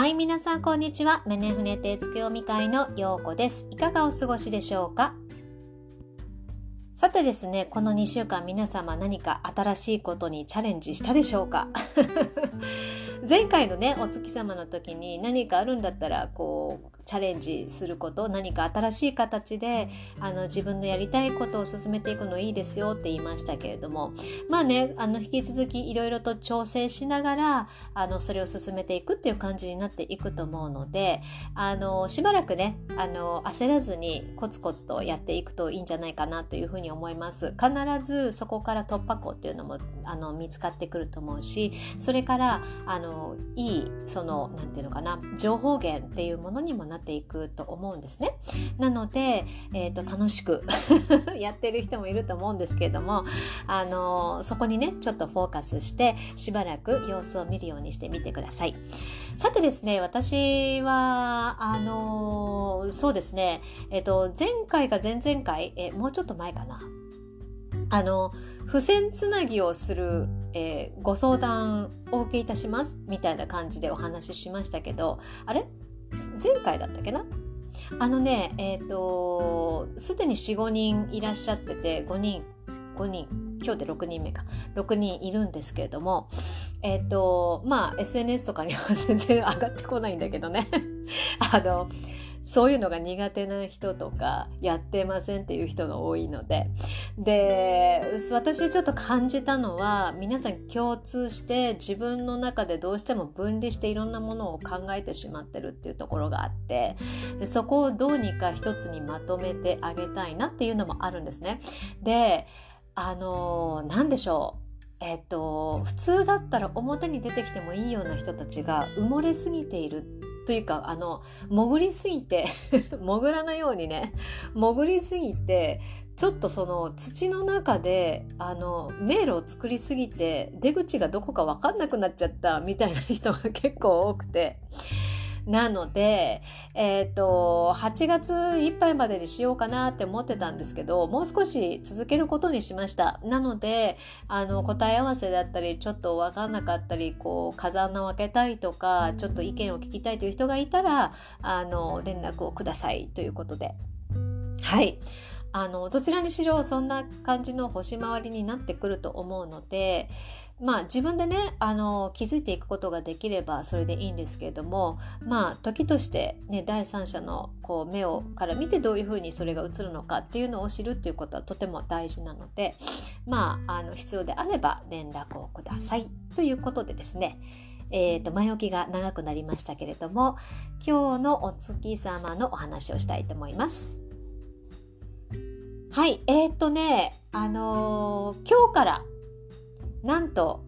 はい、皆さんこんにちは。メネフネテツ読み会のようこです。いかがお過ごしでしょうか？さてですね、この2週間皆様何か新しいことにチャレンジしたでしょうか？前回のね、お月様の時に何かあるんだったら、こう、チャレンジすること何か新しい形であの自分のやりたいことを進めていくのいいですよって言いましたけれどもまあねあの引き続きいろいろと調整しながらあのそれを進めていくっていう感じになっていくと思うのであのしばらくねあの焦らずにコツコツとやっていくといいんじゃないかなというふうに思います。必ずそこから突破口っていうのもあの見つかってくると思うしそれからあのいいその何て言うのかな情報源っていうものにもなっていくと思うんですね。なので、えーと、楽しく やってる人もいると思うんですけれどもあのそこにねちょっとフォーカスしてしばらく様子を見るようにしてみてください。さてですね私はあのそうですね、えっ、ー、と前回か前々回えもうちょっと前かなあの付箋つなぎをする、えー、ご相談お受けいたしますみたいな感じでお話ししましたけどあれ？前回だったっけな？あのねえっ、ー、とすでに45人いらっしゃってて5人5人今日で6人目か。6人いるんですけれどもえっ、ー、とまあ SNS とかには全然上がってこないんだけどね。あのそういうのが苦手な人とかやってませんっていう人が多いのでで私ちょっと感じたのは皆さん共通して自分の中でどうしても分離していろんなものを考えてしまってるっていうところがあってそこをどうにか一つにまとめてあげたいなっていうのもあるんですね。であの何でしょうえっと、普通だったら表に出てきてもいいような人たちが埋もれすぎているというかあの潜りすぎて 潜らのようにね潜りすぎてちょっとその土の中であの迷路を作りすぎて出口がどこか分かんなくなっちゃったみたいな人が結構多くてなので、えっ、ー、と、8月いっぱいまでにしようかなって思ってたんですけど、もう少し続けることにしました。なので、あの、答え合わせだったり、ちょっとわかんなかったり、こう、風穴を開けたいとか、ちょっと意見を聞きたいという人がいたら、あの、連絡をくださいということで。はい。あのどちらにしろそんな感じの星回りになってくると思うのでまあ自分でねあの気づいていくことができればそれでいいんですけれどもまあ時として、ね、第三者のこう目をから見てどういうふうにそれが映るのかっていうのを知るっていうことはとても大事なのでまああの必要であれば連絡をくださいということでですねえーと、前置きが長くなりましたけれども今日のお月様のお話をしたいと思います。はい、えー、っとね、あのー、今日からなんと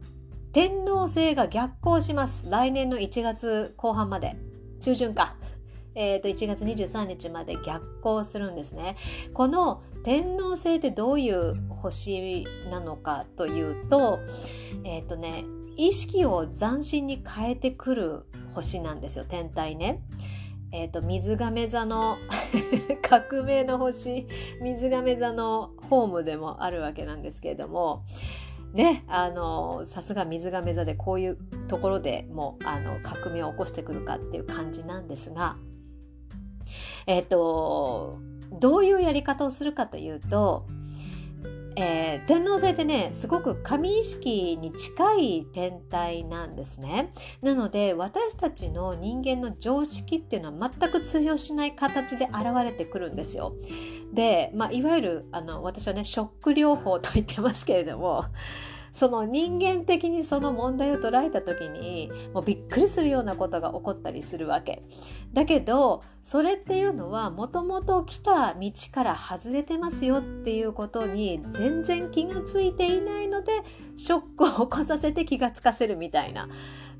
天皇制が逆行します。来年の1月後半まで。中旬か。えー、と1月23日まで逆行するんですね。この天皇星ってどういう星なのかというと、えっ、ー、とね、意識を斬新に変えてくる星なんですよ、天体ね。えーと、水亀座の 革命の星水亀座のホームでもあるわけなんですけれどもねあのさすが水亀座でこういうところでもあの革命を起こしてくるかっていう感じなんですがえっ、ー、とどういうやり方をするかというとえー、天王星ってねすごく神意識に近い天体なんですね。なので私たちの人間の常識っていうのは全く通用しない形で現れてくるんですよ。で、まあ、いわゆるあの私はねショック療法と言ってますけれどもその人間的にその問題を捉えた時にもうびっくりするようなことが起こったりするわけ。だけどそれっていうのはもともと来た道から外れてますよっていうことに全然気がついていないのでショックを起こさせて気がつかせるみたいな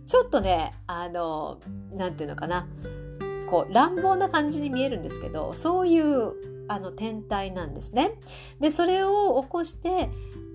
ちょっとねあの何て言うのかなこう乱暴な感じに見えるんですけどそういうあの天体なんですね。でそれを起こして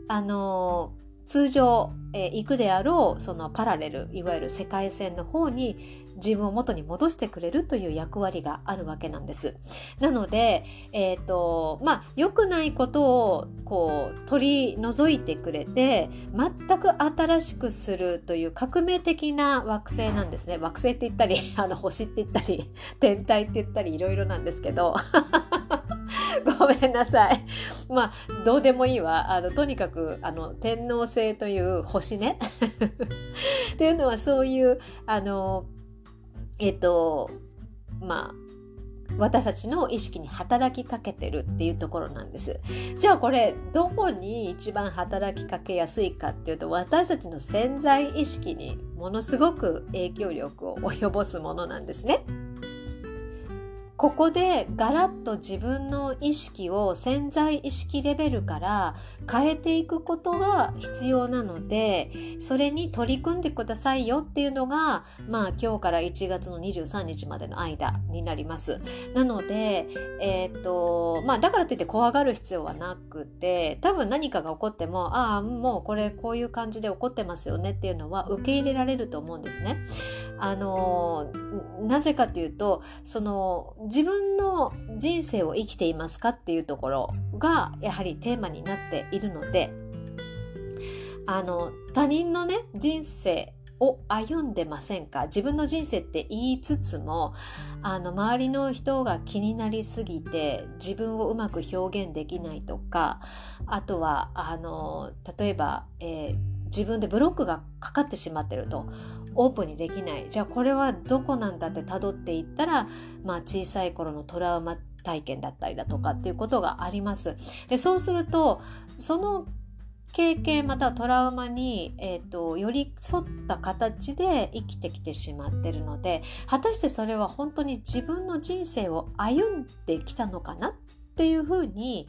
あの通常、えー、行くであろうそのパラレルいわゆる世界線の方に自分を元に戻してくれるという役割があるわけなんです。なので、えっ、ー、とまあ良くないことをこう取り除いてくれて全く新しくするという革命的な惑星なんですね。惑星って言ったり あの星って言ったり 天体って言ったりいろいろなんですけど。ごめんなさい。まあ、どうでもいいわ。あの、とにかく、あの、天王星という星ね。っていうのはそういう、あの、えっと、まあ、私たちの意識に働きかけてるっていうところなんです。じゃあこれどこに一番働きかけやすいかっていうと私たちの潜在意識にものすごく影響力を及ぼすものなんですね。ここでガラッと自分の意識を潜在意識レベルから変えていくことが必要なのでそれに取り組んでくださいよっていうのがまあ今日から1月の23日までの間になります。なので、えー、っとまあだからといって怖がる必要はなくて多分何かが起こってもああもうこれこういう感じで起こってますよねっていうのは受け入れられると思うんですね。あのなぜかというとその自分の人生を生きていますかっていうところがやはりテーマになっているのであの他人のね人生を歩んでませんか？自分の人生って言いつつもあの周りの人が気になりすぎて自分をうまく表現できないとかあとはあの例えば、えー自分でブロックがかかってしまってるとオープンにできないじゃあこれはどこなんだって辿っていったら、まあ、小さい頃のトラウマ体験だったりだとかっていうことがあります。でそうするとその経験またはトラウマに、えーと、寄り添った形で生きてきてしまってるので果たしてそれは本当に自分の人生を歩んできたのかなっていうふうに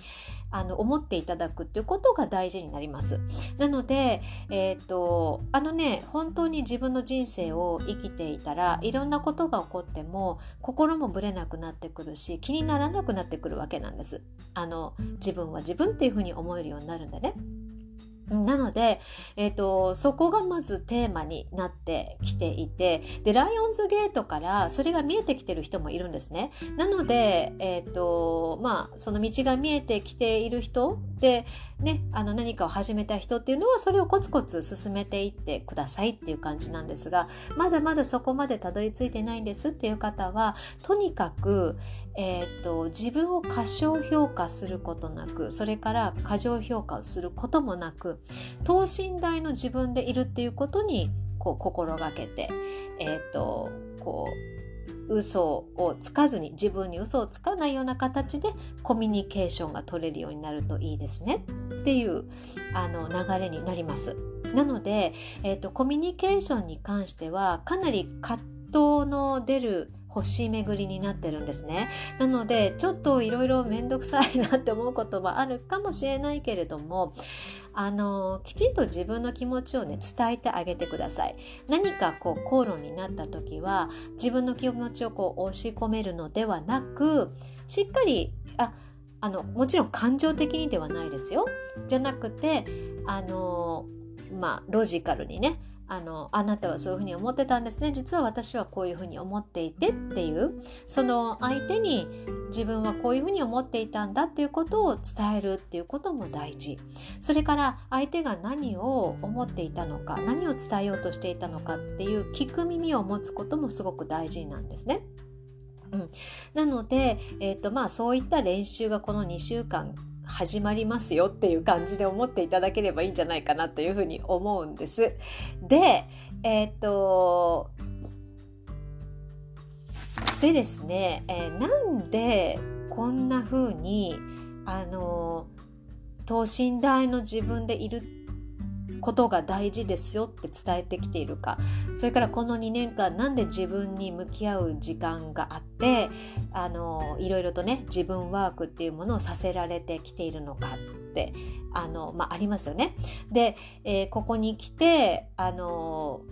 あの思っていただくっていうことが大事になります。なので、えっ、とあのね本当に自分の人生を生きていたらいろんなことが起こっても心もぶれなくなってくるし気にならなくなってくるわけなんです。あの自分は自分っていうふうに思えるようになるんでね。なので、えーと、そこがまずテーマになってきていてでライオンズゲートからそれが見えてきてる人もいるんですね。なので、えーとまあ、その道が見えてきている人で、ね、あの何かを始めた人っていうのはそれをコツコツ進めていってくださいっていう感じなんですがまだまだそこまでたどり着いてないんですっていう方はとにかく、えーと、自分を過小評価することなくそれから過剰評価をすることもなく等身大の自分でいるっていうことにこう心がけて、えーとこう嘘をつかずに自分に嘘をつかないような形でコミュニケーションが取れるようになるといいですねっていうあの流れになります。なので、えーと、コミュニケーションに関してはかなり葛藤の出る星巡りになってるんですね。なのでちょっといろいろ面倒くさいなって思うことはあるかもしれないけれどもあのきちんと自分の気持ちをね伝えてあげてください。何かこう口論になった時は自分の気持ちをこう押し込めるのではなくしっかりああのもちろん感情的にではないですよ。じゃなくてあのまあロジカルにねあのあなたはそういうふうに思ってたんですね。実は私はこういうふうに思っていてっていうその相手に自分はこういうふうに思っていたんだっていうことを伝えるっていうことも大事。それから相手が何を思っていたのか何を伝えようとしていたのかっていう聞く耳を持つこともすごく大事なんですね。うん、なので、えーとまあ、そういった練習がこの2週間始まりますよっていう感じで思っていただければいいんじゃないかなというふうに思うんです。で、えっ、と、でですね、えー、なんでこんな風にあの等身大の自分でいることが大事ですよって伝えてきているかそれからこの2年間なんで自分に向き合う時間があってあのいろいろとね自分ワークっていうものをさせられてきているのかってあの、まあ、ありますよね。で、えー、ここに来てあの、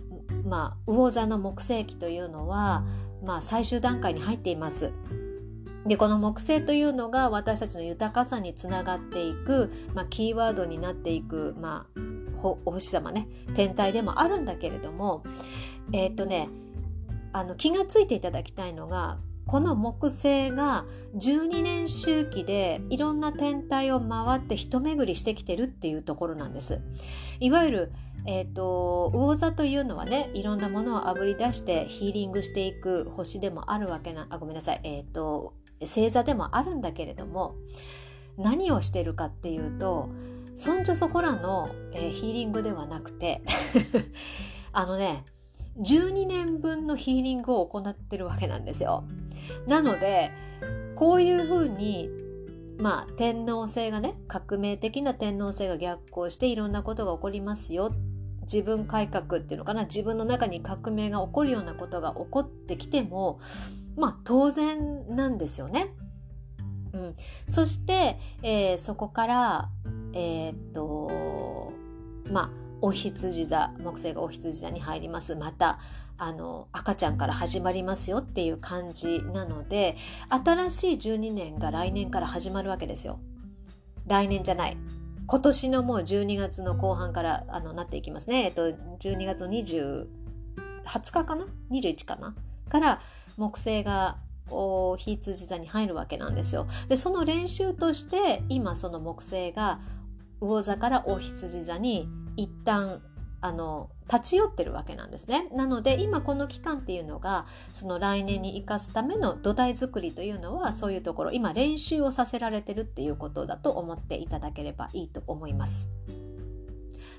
まあ、魚座の木星期というのは、まあ、最終段階に入っています。でこの木星というのが私たちの豊かさにつながっていく、まあ、キーワードになっていく、まあ、お星様ね天体でもあるんだけれどもえっ、とねあの気がついていただきたいのがこの木星が12年周期でいろんな天体を回って一巡りしてきてるっていうところなんです。いわゆるえーと、魚座というのはねいろんなものをあぶり出してヒーリングしていく星でもあるわけなあごめんなさい、えーと、星座でもあるんだけれども何をしてるかっていうとそんじょそこらの、えー、ヒーリングではなくて あのね12年分のヒーリングを行ってるわけなんですよ。なのでこういうふうにまあ天皇制がね革命的な天皇制が逆行していろんなことが起こりますよ自分改革っていうのかな自分の中に革命が起こるようなことが起こってきてもまあ当然なんですよね。うん、そして、えー、そこからえー、っとまあお羊座木星がお羊座に入りますまたあの赤ちゃんから始まりますよっていう感じなので新しい12年が来年から始まるわけですよ。来年じゃない今年のもう12月の後半からあのなっていきますね。えっと、12月の20、20日かな ?21 かな？から木星が非通じ座に入るわけなんですよ。で、その練習として今その木星が魚座からお羊座に一旦あの立ち寄ってるわけなんですね。なので今この期間っていうのがその来年に生かすための土台作りというのはそういうところ今練習をさせられてるっていうことだと思っていただければいいと思います。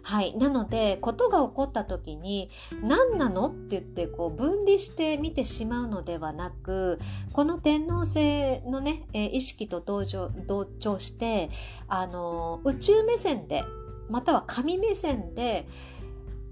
はい。なので、ことが起こった時に、何なのって言って、こう、分離して見てしまうのではなく、この天皇制のね、え意識と同調して、あの、宇宙目線で、または神目線で、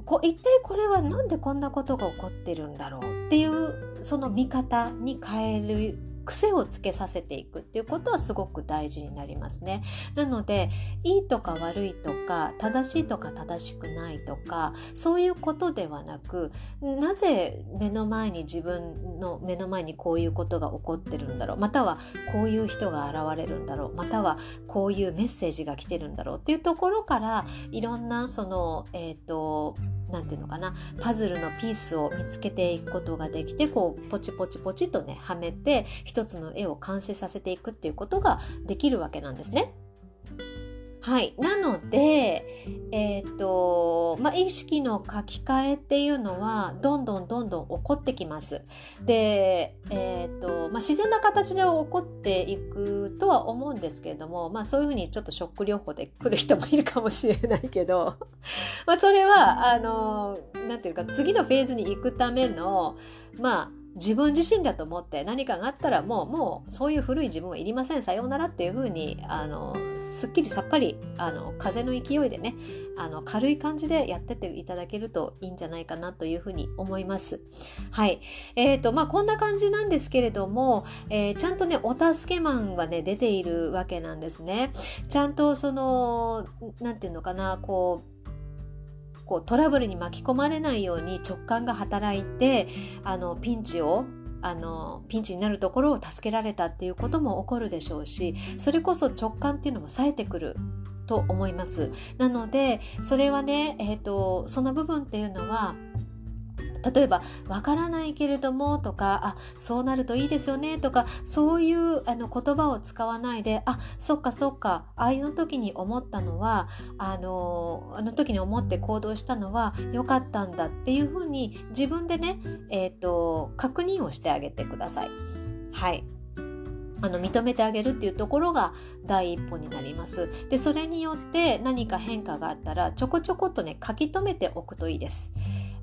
こ一体これは何でこんなことが起こってるんだろうっていうその見方に変える癖をつけさせていくっていうことはすごく大事になりますね。なのでいいとか悪いとか正しいとか正しくないとかそういうことではなくなぜ目の前に自分の目の前にこういうことが起こってるんだろうまたはこういう人が現れるんだろうまたはこういうメッセージが来てるんだろうっていうところからいろんなそのえっ、ー、と何て言うのかなパズルのピースを見つけていくことができてこうポチポチポチとねはめて一つの絵を完成させていくっていうことができるわけなんですね。はい。なので、えっ、ー、と、まあ、意識の書き換えっていうのは、どんどんどんどん起こってきます。で、えっ、ー、と、まあ、自然な形で起こっていくとは思うんですけれども、まあ、そういうふうにちょっとショック療法で来る人もいるかもしれないけど、まあ、それは、あの、なんていうか、次のフェーズに行くための、まあ、自分自身だと思って何かがあったらもうもうそういう古い自分はいりませんさようならっていうふうにあのすっきりさっぱりあの風の勢いでねあの軽い感じでやってっていただけるといいんじゃないかなというふうに思います。はい。えっ、ー、とまあこんな感じなんですけれども、えー、ちゃんとねお助けマンがね出ているわけなんですね。ちゃんとそのなんていうのかなこうこうトラブルに巻き込まれないように直感が働いてあのピンチをあのピンチになるところを助けられたっていうことも起こるでしょうしそれこそ直感っていうのも冴えてくると思います。なのでそれはね、えーとその部分っていうのは例えば「わからないけれども」とか「あそうなるといいですよね」とかそういうあの言葉を使わないで「あそっかそっかああいう時に思ったのはあのあの時に思って行動したのは良かったんだ」っていうふうに自分でね、えーと、確認をしてあげてください。はいあの認めてあげるっていうところが第一歩になります。でそれによって何か変化があったらちょこちょこっとね書き留めておくといいです。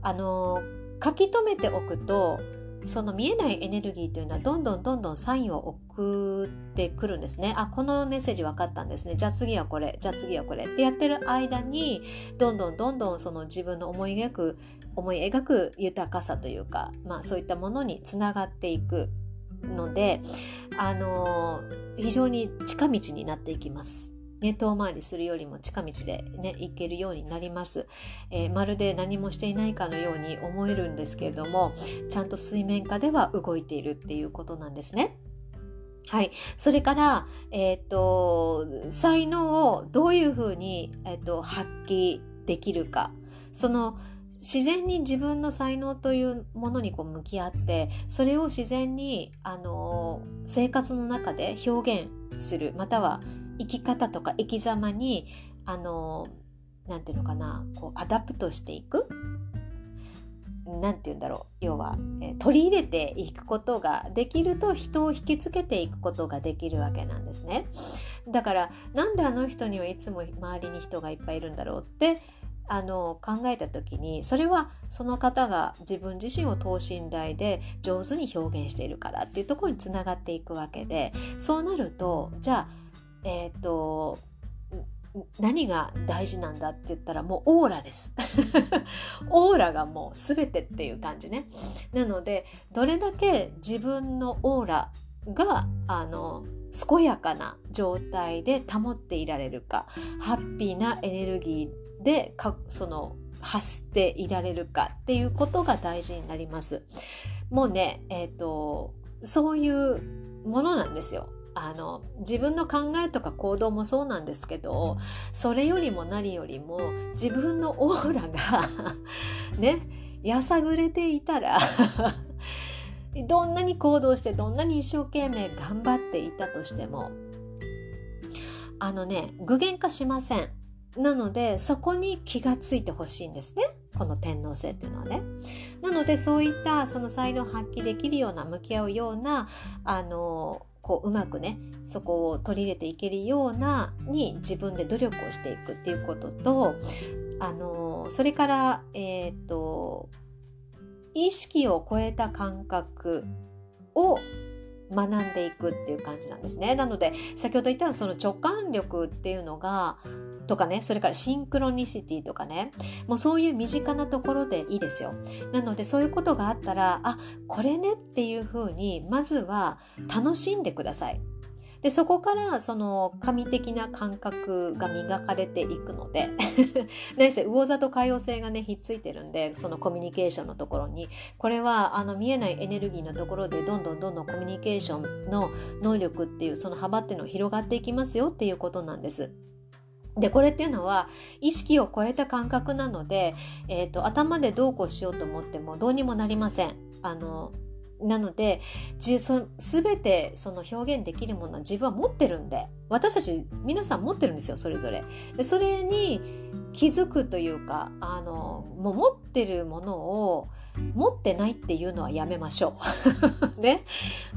あの書き留めておくとその見えないエネルギーというのはどんどんどんどんサインを送ってくるんですね。あ、このメッセージ分かったんですね。じゃあ次はこれ、じゃあ次はこれってやってる間に、どんどんどんどんその自分の思い描く、思い描く豊かさというか、まあそういったものにつながっていくので、あの非常に近道になっていきます。ね、遠回りするよりも近道でね、行けるようになります、えー、まるで何もしていないかのように思えるんですけれども、ちゃんと水面下では動いているっていうことなんですね。はい。それから、えっ、ー、と、才能をどういうふうに、えっ、ー、と、発揮できるかその自然に自分の才能というものにこう向き合ってそれを自然にあの生活の中で表現するまたは生き方とか生き様にあのなんていうのかなこうアダプトしていく。なんて言うんだろう。要は、え、取り入れていくことができると人を引きつけていくことができるわけなんですね。だからなんであの人にはいつも周りに人がいっぱいいるんだろうってあの考えた時にそれはその方が自分自身を等身大で上手に表現しているからっていうところにつながっていくわけでそうなるとじゃあえっ、ー、と何が大事なんだって言ったらもうオーラです。オーラがもう全てっていう感じね。なのでどれだけ自分のオーラがあの健やかな状態で保っていられるかハッピーなエネルギーでかその発していられるかっていうことが大事になります。もうねえっ、ー、とそういうものなんですよ。あの自分の考えとか行動もそうなんですけどそれよりも何よりも自分のオーラが ねやさぐれていたら どんなに行動してどんなに一生懸命頑張っていたとしてもあのね具現化しません。なのでそこに気がついてほしいんですねこの天皇星っていうのはね。なのでそういったその才能を発揮できるような向き合うようなあのこううまくねそこを取り入れていけるようなに自分で努力をしていくっていうこととあのそれからえっ、ー、と意識を超えた感覚を学んでいくっていう感じなんですね。なので先ほど言ったその直感力っていうのがとかねそれからシンクロニシティとかねもうそういう身近なところでいいですよ。なのでそういうことがあったらあこれねっていうふうにまずは楽しんでください。でそこからその神的な感覚が磨かれていくので 何せ魚座と海洋星がねひっついてるんでそのコミュニケーションのところにこれはあの見えないエネルギーのところでどんどんどんどんコミュニケーションの能力っていうその幅っていうのが広がっていきますよっていうことなんです。で、これっていうのは意識を超えた感覚なので、えっ、ー、と、頭でどうこうしようと思ってもどうにもなりません。あの、なので、じそ全てその表現できるものは自分は持ってるんで、私たち皆さん持ってるんですよ、それぞれ。でそれに気づくというか、あの、もう持ってるものを持ってないっていうのはやめましょう。ね。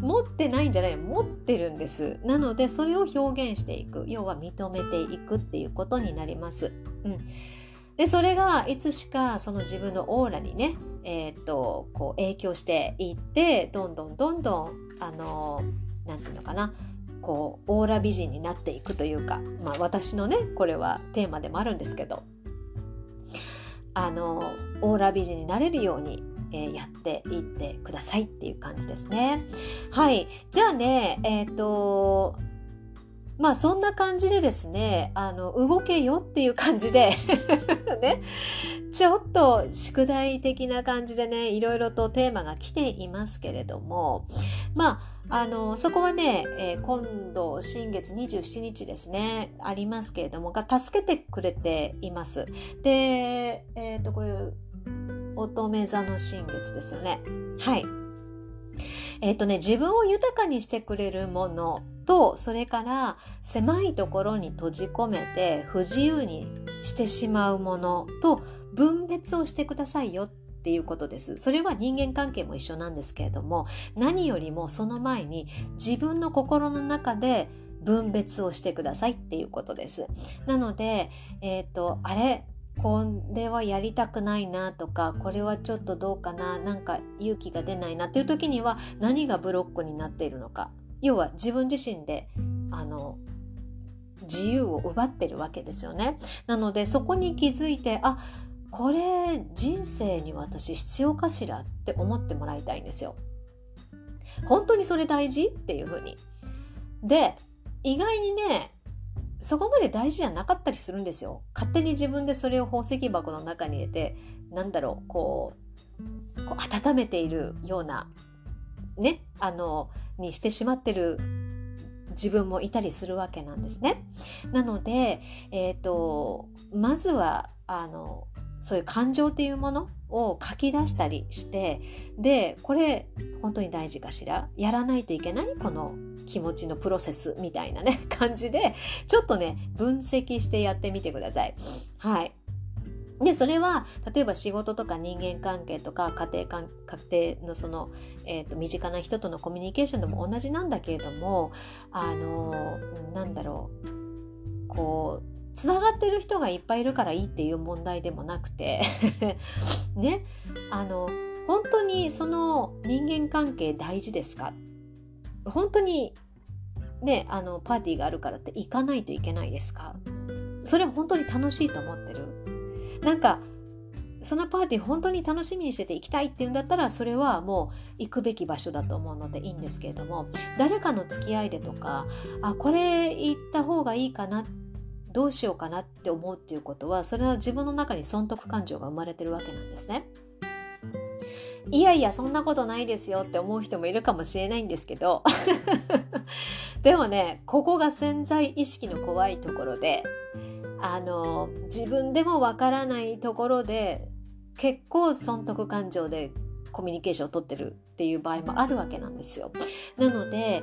持ってないんじゃない、持ってるんです。なので、それを表現していく。要は認めていくっていうことになります。うん。で、それがいつしかその自分のオーラにね、えー、っと、こう影響していって、どんどんどんどん、あの、なんていうのかな、こう、オーラ美人になっていくというか、まあ私のね、これはテーマでもあるんですけど、あの、オーラ美人になれるように、え、やっていってくださいっていう感じですね。はい。じゃあね、えっ、ー、と、まあそんな感じでですね、あの、動けよっていう感じで ね、ちょっと宿題的な感じでね、いろいろとテーマが来ていますけれども、まあ、あの、そこはね、えー、今度、新月27日ですね、ありますけれども、が助けてくれています。で、えっ、ー、と、これ、乙女座の新月ですよね。はい。えっ、ー、とね、自分を豊かにしてくれるものと、それから狭いところに閉じ込めて不自由にしてしまうものと分別をしてくださいよっていうことです。それは人間関係も一緒なんですけれども、何よりもその前に自分の心の中で分別をしてくださいっていうことです。なので、えっ、ー、と、あれこれはやりたくないなとかこれはちょっとどうかななんか勇気が出ないなっていう時には何がブロックになっているのか要は自分自身であの自由を奪ってるわけですよね。なのでそこに気づいてあこれ人生に私必要かしらって思ってもらいたいんですよ。本当にそれ大事？っていうふうに。で意外にねそこまで大事じゃなかったりするんですよ。勝手に自分でそれを宝石箱の中に入れて、なんだろう、こう、こう温めているような、ね、あの、にしてしまってる自分もいたりするわけなんですね。なので、えっ、ー、と、まずはあのそういう感情っていうものを書き出したりしてでこれ本当に大事かしら？やらないといけない？この気持ちのプロセスみたいなね 感じでちょっとね分析してやってみてください。はい。で、それは、例えば仕事とか人間関係とか家庭関、家庭のその、えっ、ー、と、身近な人とのコミュニケーションでも同じなんだけれども、あの、なんだろう、こう、つながってる人がいっぱいいるからいいっていう問題でもなくて。ね、あの、本当にその人間関係大事ですか？本当にね、あの、パーティーがあるからって行かないといけないですか？それは本当に楽しいと思ってる。なんか、そのパーティー本当に楽しみにしてて行きたいっていうんだったらそれはもう行くべき場所だと思うのでいいんですけれども誰かの付き合いでとかあこれ行った方がいいかなどうしようかなって思うっていうことはそれは自分の中に損得感情が生まれてるわけなんですね。いやいやそんなことないですよって思う人もいるかもしれないんですけど でもねここが潜在意識の怖いところであの自分でもわからないところで結構損得感情でコミュニケーションをとってるっていう場合もあるわけなんですよ。なので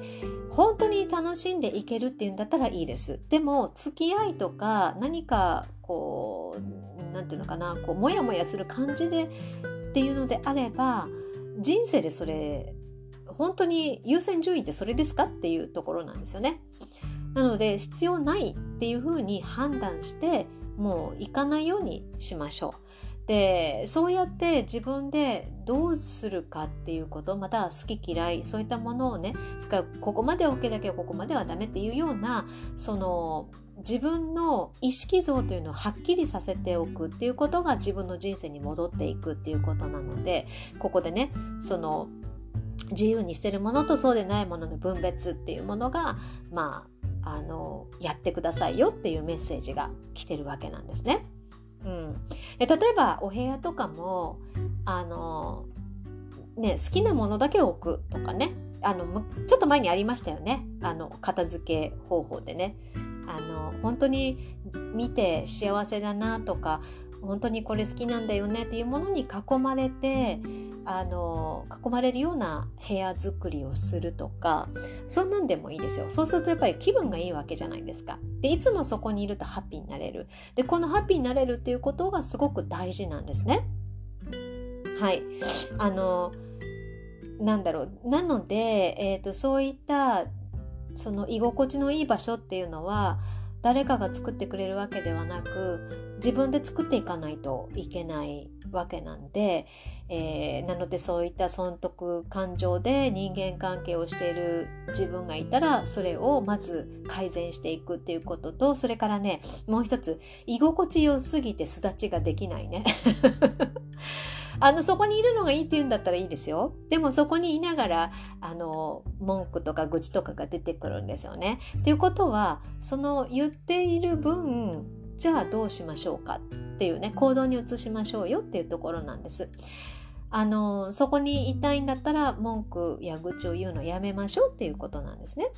本当に楽しんでいけるっていうんだったらいいです。でも付き合いとか何かこう何て言うのかなこうモヤモヤする感じでっていうのであれば人生でそれ本当に優先順位ってそれですかっていうところなんですよね。なので必要ないっていうふうに判断してもう行かないようにしましょう。でそうやって自分でどうするかっていうことまた好き嫌いそういったものをねそかここまで OK だけどここまではダメっていうようなその自分の意識像というのをはっきりさせておくっていうことが自分の人生に戻っていくっていうことなのでここでねその自由にしてるものとそうでないものの分別っていうものがまああのやってくださいよっていうメッセージが来てるわけなんですね。うん、例えばお部屋とかもあの、ね、好きなものだけ置くとかね。あのちょっと前にありましたよね。あの片付け方法でね。あの本当に見て幸せだなとか本当にこれ好きなんだよねっていうものに囲まれてあの囲まれるような部屋作りをするとかそんなんでもいいですよ。そうするとやっぱり気分がいいわけじゃないですか。でいつもそこにいるとハッピーになれる。でこのハッピーになれるっていうことがすごく大事なんですね。はい。あのなんだろう。なので、えーと、そういったその居心地のいい場所っていうのは誰かが作ってくれるわけではなく自分で作っていかないといけないわけなんで、えー、なのでそういった損得感情で人間関係をしている自分がいたらそれをまず改善していくっていうこととそれからねもう一つ居心地よすぎて巣立ちができないね あの、そこにいるのがいいって言うんだったらいいですよ。でもそこにいながら、あの、文句とか愚痴とかが出てくるんですよね。っていうことは、その言っている分、じゃあどうしましょうかっていうね、行動に移しましょうよっていうところなんです。あの、そこにいたいんだったら文句や愚痴を言うのやめましょうっていうことなんですね。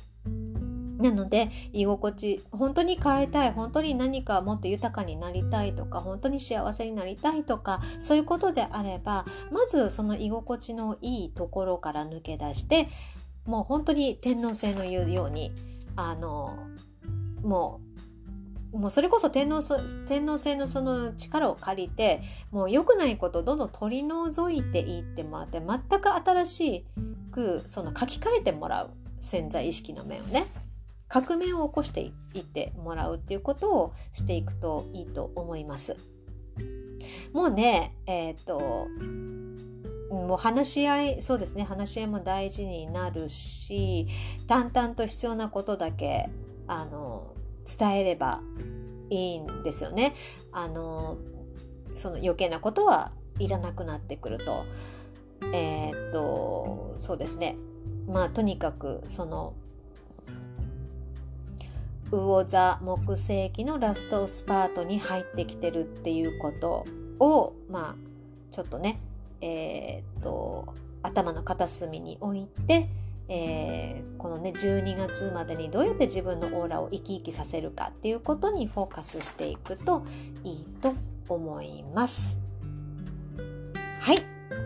なので居心地本当に変えたい本当に何かもっと豊かになりたいとか本当に幸せになりたいとかそういうことであればまずその居心地のいいところから抜け出してもう本当に天皇制の言うようにあのもうもうそれこそ天皇天皇制のその力を借りてもう良くないことをどんどん取り除いていってもらって全く新しくその書き換えてもらう潜在意識の面をね革命を起こしていってもらうっていうことをしていくといいと思います。もうね、えっ、ー、と、もう話し合い、そうですね、話し合いも大事になるし、淡々と必要なことだけ、あの、伝えればいいんですよね。あの、その余計なことはいらなくなってくると。えっ、と、そうですね。まあ、とにかく、その、魚座木星期のラストスパートに入ってきてるっていうことをまあちょっとねえー、っと頭の片隅に置いて、えー、このね12月までにどうやって自分のオーラを生き生きさせるかっていうことにフォーカスしていくといいと思います。はい。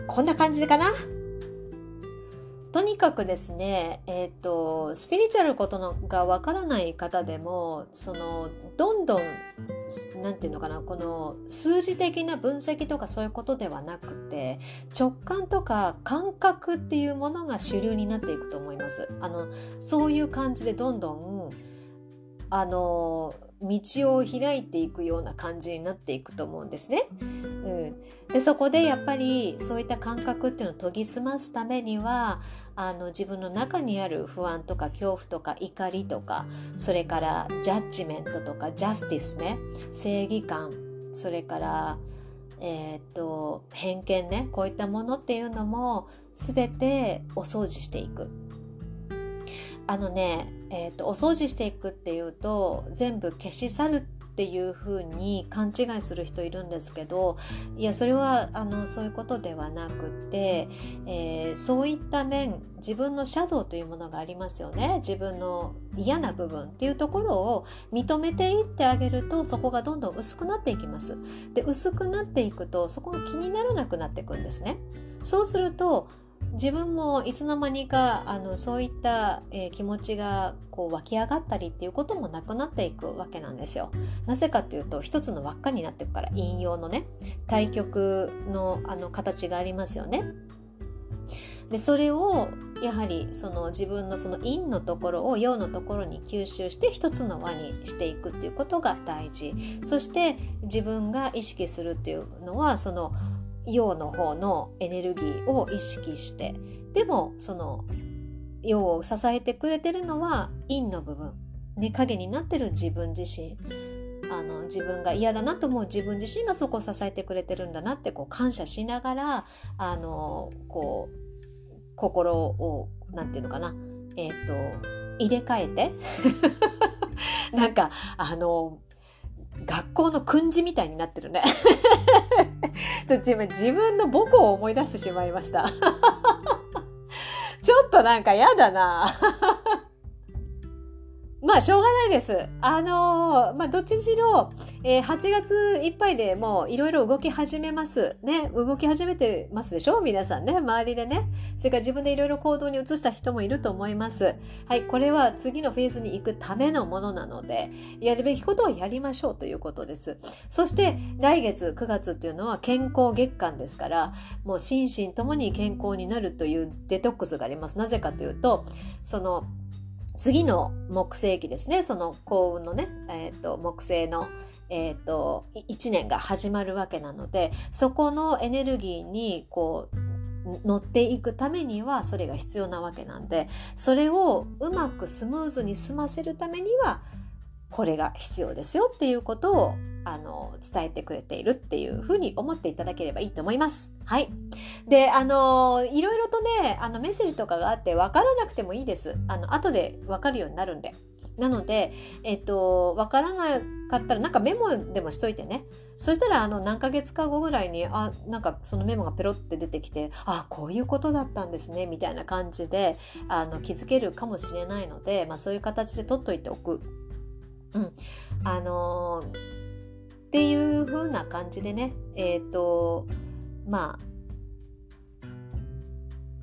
こんな感じかな？とにかくですね、えっ、ー、と、スピリチュアルことのがわからない方でも、その、どんどん、なんていうのかな、この数字的な分析とかそういうことではなくて、直感とか感覚っていうものが主流になっていくと思います。あの、そういう感じでどんどん、あの、道を開いていくような感じになっていくと思うんですね。うん、でそこでやっぱりそういった感覚っていうのを研ぎ澄ますためにはあの自分の中にある不安とか恐怖とか怒りとかそれからジャッジメントとかジャスティスね正義感それからえー、っと偏見ねこういったものっていうのも全てお掃除していくあのね、えーと、お掃除していくっていうと全部消し去るっていう風に勘違いする人いるんですけどいやそれはあのそういうことではなくて、えー、そういった面自分のシャドウというものがありますよね。自分の嫌な部分っていうところを認めていってあげるとそこがどんどん薄くなっていきます。で薄くなっていくとそこが気にならなくなっていくんですね。そうすると自分もいつの間にかあのそういった、えー、気持ちがこう湧き上がったりっていうこともなくなっていくわけなんですよ。なぜかっていうと一つの輪っかになっていくから引用のね対極のあの形がありますよね。でそれをやはりその自分のその陰のところを陽のところに吸収して一つの輪にしていくっていうことが大事そして自分が意識するっていうのはその陽の方のエネルギーを意識してでもその陽を支えてくれてるのは陰の部分、ね、影になってる自分自身。あの自分が嫌だなと思う自分自身がそこを支えてくれてるんだなってこう感謝しながらあのこう心を何て言うのかな。えっ、ー、と入れ替えて。なんかあの学校の訓示みたいになってるね。ちょっと今自分の母校を思い出してしまいました。ちょっとなんか嫌だな。まあ、しょうがないです。あのー、まあ、どっちにしろ、えー、8月いっぱいでもういろいろ動き始めます。ね、動き始めてますでしょ？皆さんね、周りでね。それから自分でいろいろ行動に移した人もいると思います。はい、これは次のフェーズに行くためのものなので、やるべきことをやりましょうということです。そして、来月9月っていうのは健康月間ですから、もう心身ともに健康になるというデトックスがあります。なぜかというと、その、次の木星期ですね。その幸運のね、えーと、木星の、えーと、と1年が始まるわけなのでそこのエネルギーにこう乗っていくためにはそれが必要なわけなんでそれをうまくスムーズに済ませるためにはこれが必要ですよっていうことをあの伝えてくれているっていうふうに思っていただければいいと思います。はい。で、あのいろいろとね、あのメッセージとかがあって分からなくてもいいです。あの後で分かるようになるんで。なので、えっと、分からなかったらなんかメモでもしといてね。そしたらあの何ヶ月か後ぐらいにあなんかそのメモがペロって出てきてあこういうことだったんですねみたいな感じであの気づけるかもしれないので、まあ、そういう形で取っといておく。うん、あのーっていう風な感じでね、えっ、ー、と、まあ、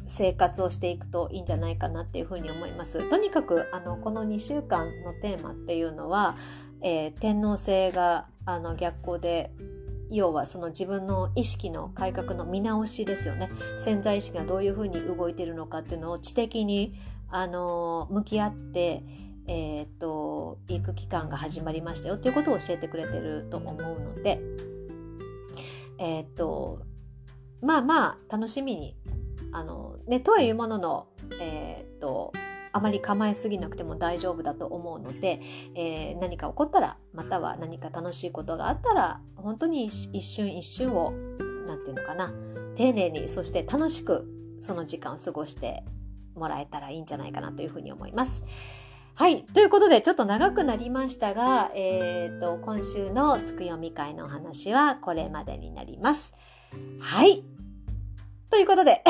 生活をしていくといいんじゃないかなっていうふに思います。とにかくあのこの2週間のテーマっていうのは、えー、天皇制があの逆行で要はその自分の意識の改革の見直しですよね潜在意識がどういうふうに動いているのかっていうのを知的にあの向き合ってえー、っと行く期間が始まりましたよっていうことを教えてくれてると思うのでえー、っとまあまあ楽しみにあのねとはいうもののえー、っとあまり構えすぎなくても大丈夫だと思うので、えー、何か起こったらまたは何か楽しいことがあったら本当に一瞬一瞬を何て言うのかな丁寧にそして楽しくその時間を過ごしてもらえたらいいんじゃないかなというふうに思います。はい。ということで、ちょっと長くなりましたが、えっ、ー、と、今週のつくよみ会のお話はこれまでになります。はい。ということで、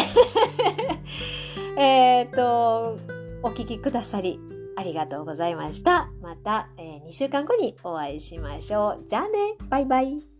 えっと、お聞きくださりありがとうございました。また、えー、2週間後にお会いしましょう。じゃあね。バイバイ。